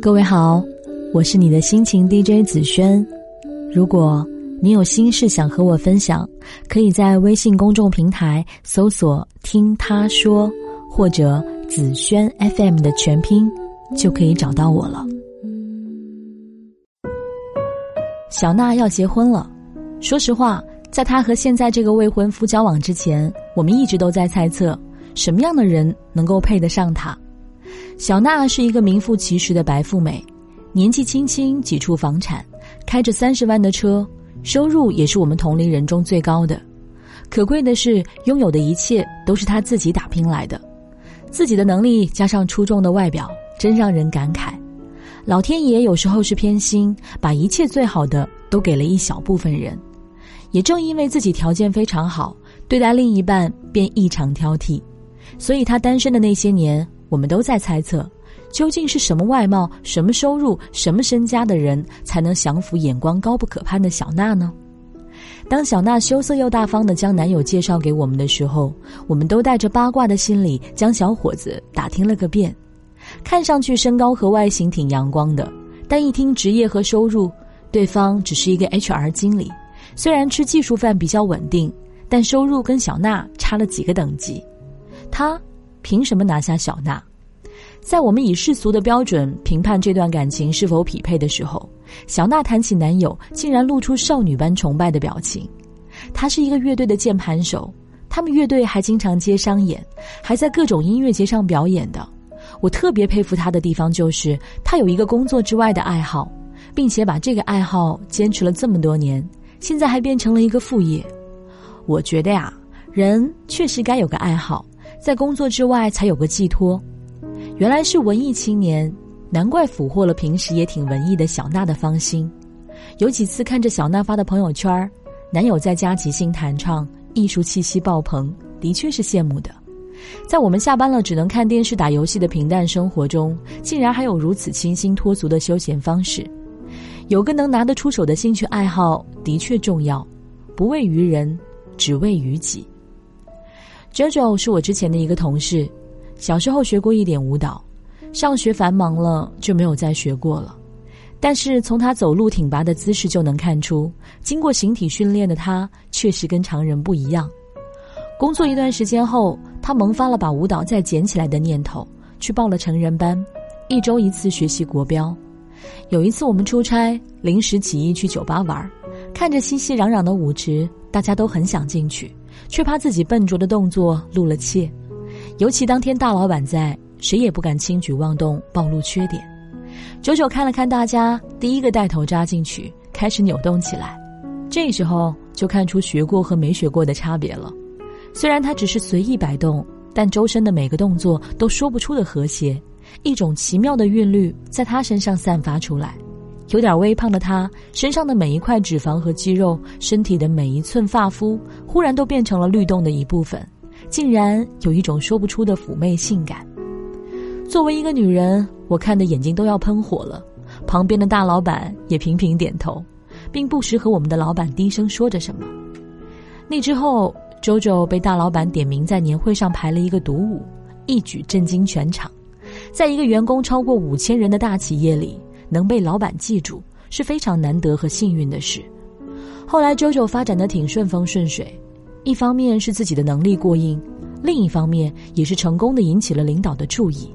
各位好，我是你的心情 DJ 紫萱。如果你有心事想和我分享，可以在微信公众平台搜索“听他说”或者“紫萱 FM” 的全拼，就可以找到我了。小娜要结婚了，说实话，在她和现在这个未婚夫交往之前，我们一直都在猜测什么样的人能够配得上她。小娜是一个名副其实的白富美，年纪轻轻几处房产，开着三十万的车，收入也是我们同龄人中最高的。可贵的是，拥有的一切都是她自己打拼来的，自己的能力加上出众的外表，真让人感慨。老天爷有时候是偏心，把一切最好的都给了一小部分人。也正因为自己条件非常好，对待另一半便异常挑剔，所以她单身的那些年。我们都在猜测，究竟是什么外貌、什么收入、什么身家的人才能降服眼光高不可攀的小娜呢？当小娜羞涩又大方的将男友介绍给我们的时候，我们都带着八卦的心理将小伙子打听了个遍。看上去身高和外形挺阳光的，但一听职业和收入，对方只是一个 HR 经理，虽然吃技术饭比较稳定，但收入跟小娜差了几个等级。他。凭什么拿下小娜？在我们以世俗的标准评判这段感情是否匹配的时候，小娜谈起男友，竟然露出少女般崇拜的表情。他是一个乐队的键盘手，他们乐队还经常接商演，还在各种音乐节上表演的。我特别佩服他的地方就是他有一个工作之外的爱好，并且把这个爱好坚持了这么多年，现在还变成了一个副业。我觉得呀，人确实该有个爱好。在工作之外才有个寄托，原来是文艺青年，难怪俘获了平时也挺文艺的小娜的芳心。有几次看着小娜发的朋友圈，男友在家即兴弹唱，艺术气息爆棚，的确是羡慕的。在我们下班了只能看电视打游戏的平淡生活中，竟然还有如此清新脱俗的休闲方式。有个能拿得出手的兴趣爱好的确重要，不为于人，只为于己。JoJo 是我之前的一个同事，小时候学过一点舞蹈，上学繁忙了就没有再学过了。但是从他走路挺拔的姿势就能看出，经过形体训练的他确实跟常人不一样。工作一段时间后，他萌发了把舞蹈再捡起来的念头，去报了成人班，一周一次学习国标。有一次我们出差，临时起意去酒吧玩，看着熙熙攘攘的舞池，大家都很想进去。却怕自己笨拙的动作露了怯，尤其当天大老板在，谁也不敢轻举妄动暴露缺点。九九看了看大家，第一个带头扎进去，开始扭动起来。这时候就看出学过和没学过的差别了。虽然他只是随意摆动，但周身的每个动作都说不出的和谐，一种奇妙的韵律在他身上散发出来。有点微胖的他，身上的每一块脂肪和肌肉，身体的每一寸发肤，忽然都变成了律动的一部分，竟然有一种说不出的妩媚性感。作为一个女人，我看的眼睛都要喷火了。旁边的大老板也频频点头，并不时和我们的老板低声说着什么。那之后，周周被大老板点名在年会上排了一个独舞，一举震惊全场。在一个员工超过五千人的大企业里。能被老板记住是非常难得和幸运的事。后来，JoJo 发展的挺顺风顺水，一方面是自己的能力过硬，另一方面也是成功的引起了领导的注意。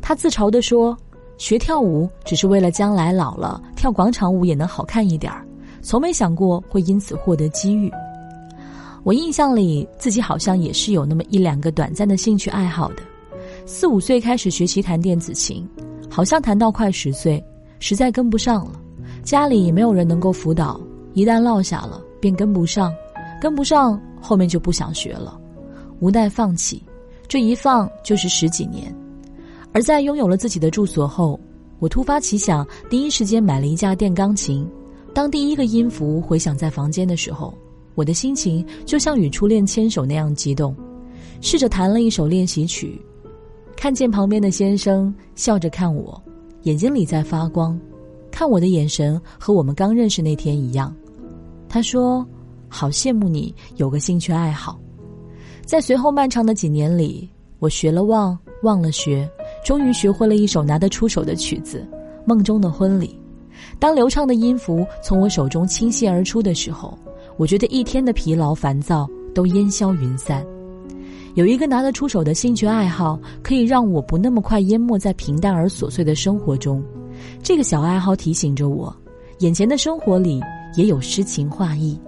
他自嘲地说：“学跳舞只是为了将来老了跳广场舞也能好看一点儿，从没想过会因此获得机遇。”我印象里，自己好像也是有那么一两个短暂的兴趣爱好的。四五岁开始学习弹电子琴，好像弹到快十岁。实在跟不上了，家里也没有人能够辅导，一旦落下了便跟不上，跟不上后面就不想学了，无奈放弃，这一放就是十几年。而在拥有了自己的住所后，我突发奇想，第一时间买了一架电钢琴。当第一个音符回响在房间的时候，我的心情就像与初恋牵手那样激动，试着弹了一首练习曲，看见旁边的先生笑着看我。眼睛里在发光，看我的眼神和我们刚认识那天一样。他说：“好羡慕你有个兴趣爱好。”在随后漫长的几年里，我学了忘，忘了学，终于学会了一首拿得出手的曲子，梦中的婚礼。当流畅的音符从我手中倾泻而出的时候，我觉得一天的疲劳烦躁都烟消云散。有一个拿得出手的兴趣爱好，可以让我不那么快淹没在平淡而琐碎的生活中。这个小爱好提醒着我，眼前的生活里也有诗情画意。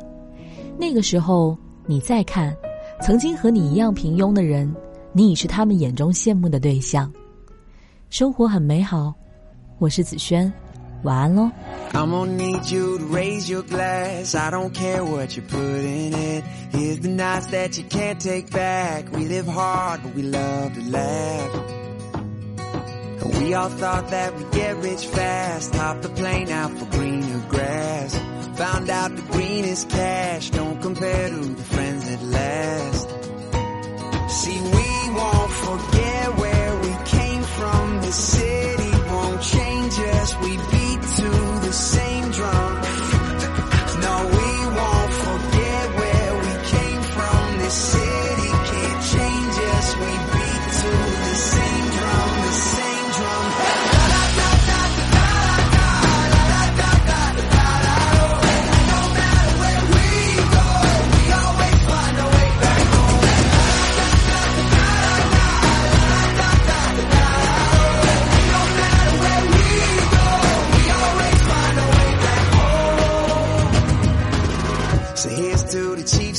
那个时候，你再看，曾经和你一样平庸的人，你已是他们眼中羡慕的对象。生活很美好，我是子轩。晚安喽。I'm gonna need you to raise your glass. I don't care what you put in it. Here's the nights that you can't take back. We live hard, but we love to laugh. We all thought that we'd get rich fast. Hop the plane out for greener grass. Found out the greenest cash don't compare to the friends that last. See, we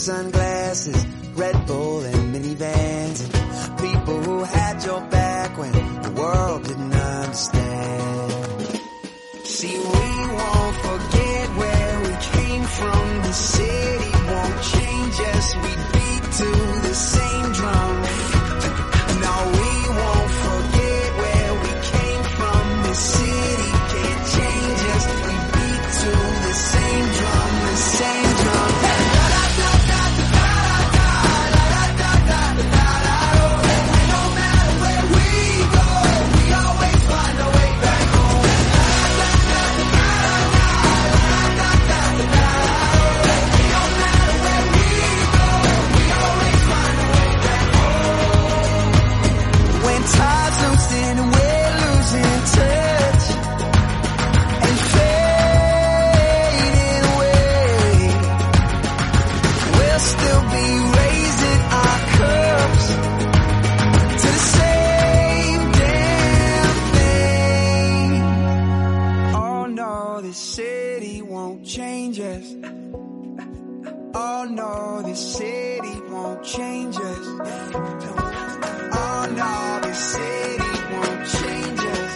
sunglasses, Red Bull and minivans, city won't change us. Oh no, this city won't change us.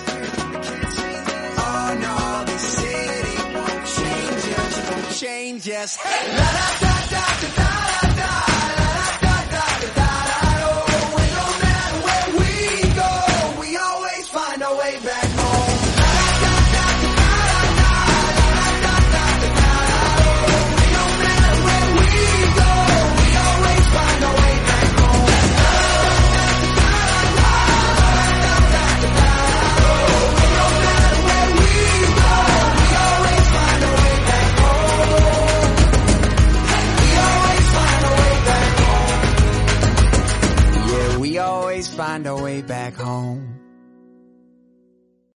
Oh no, this city won't change us. Won't change us. Hey, la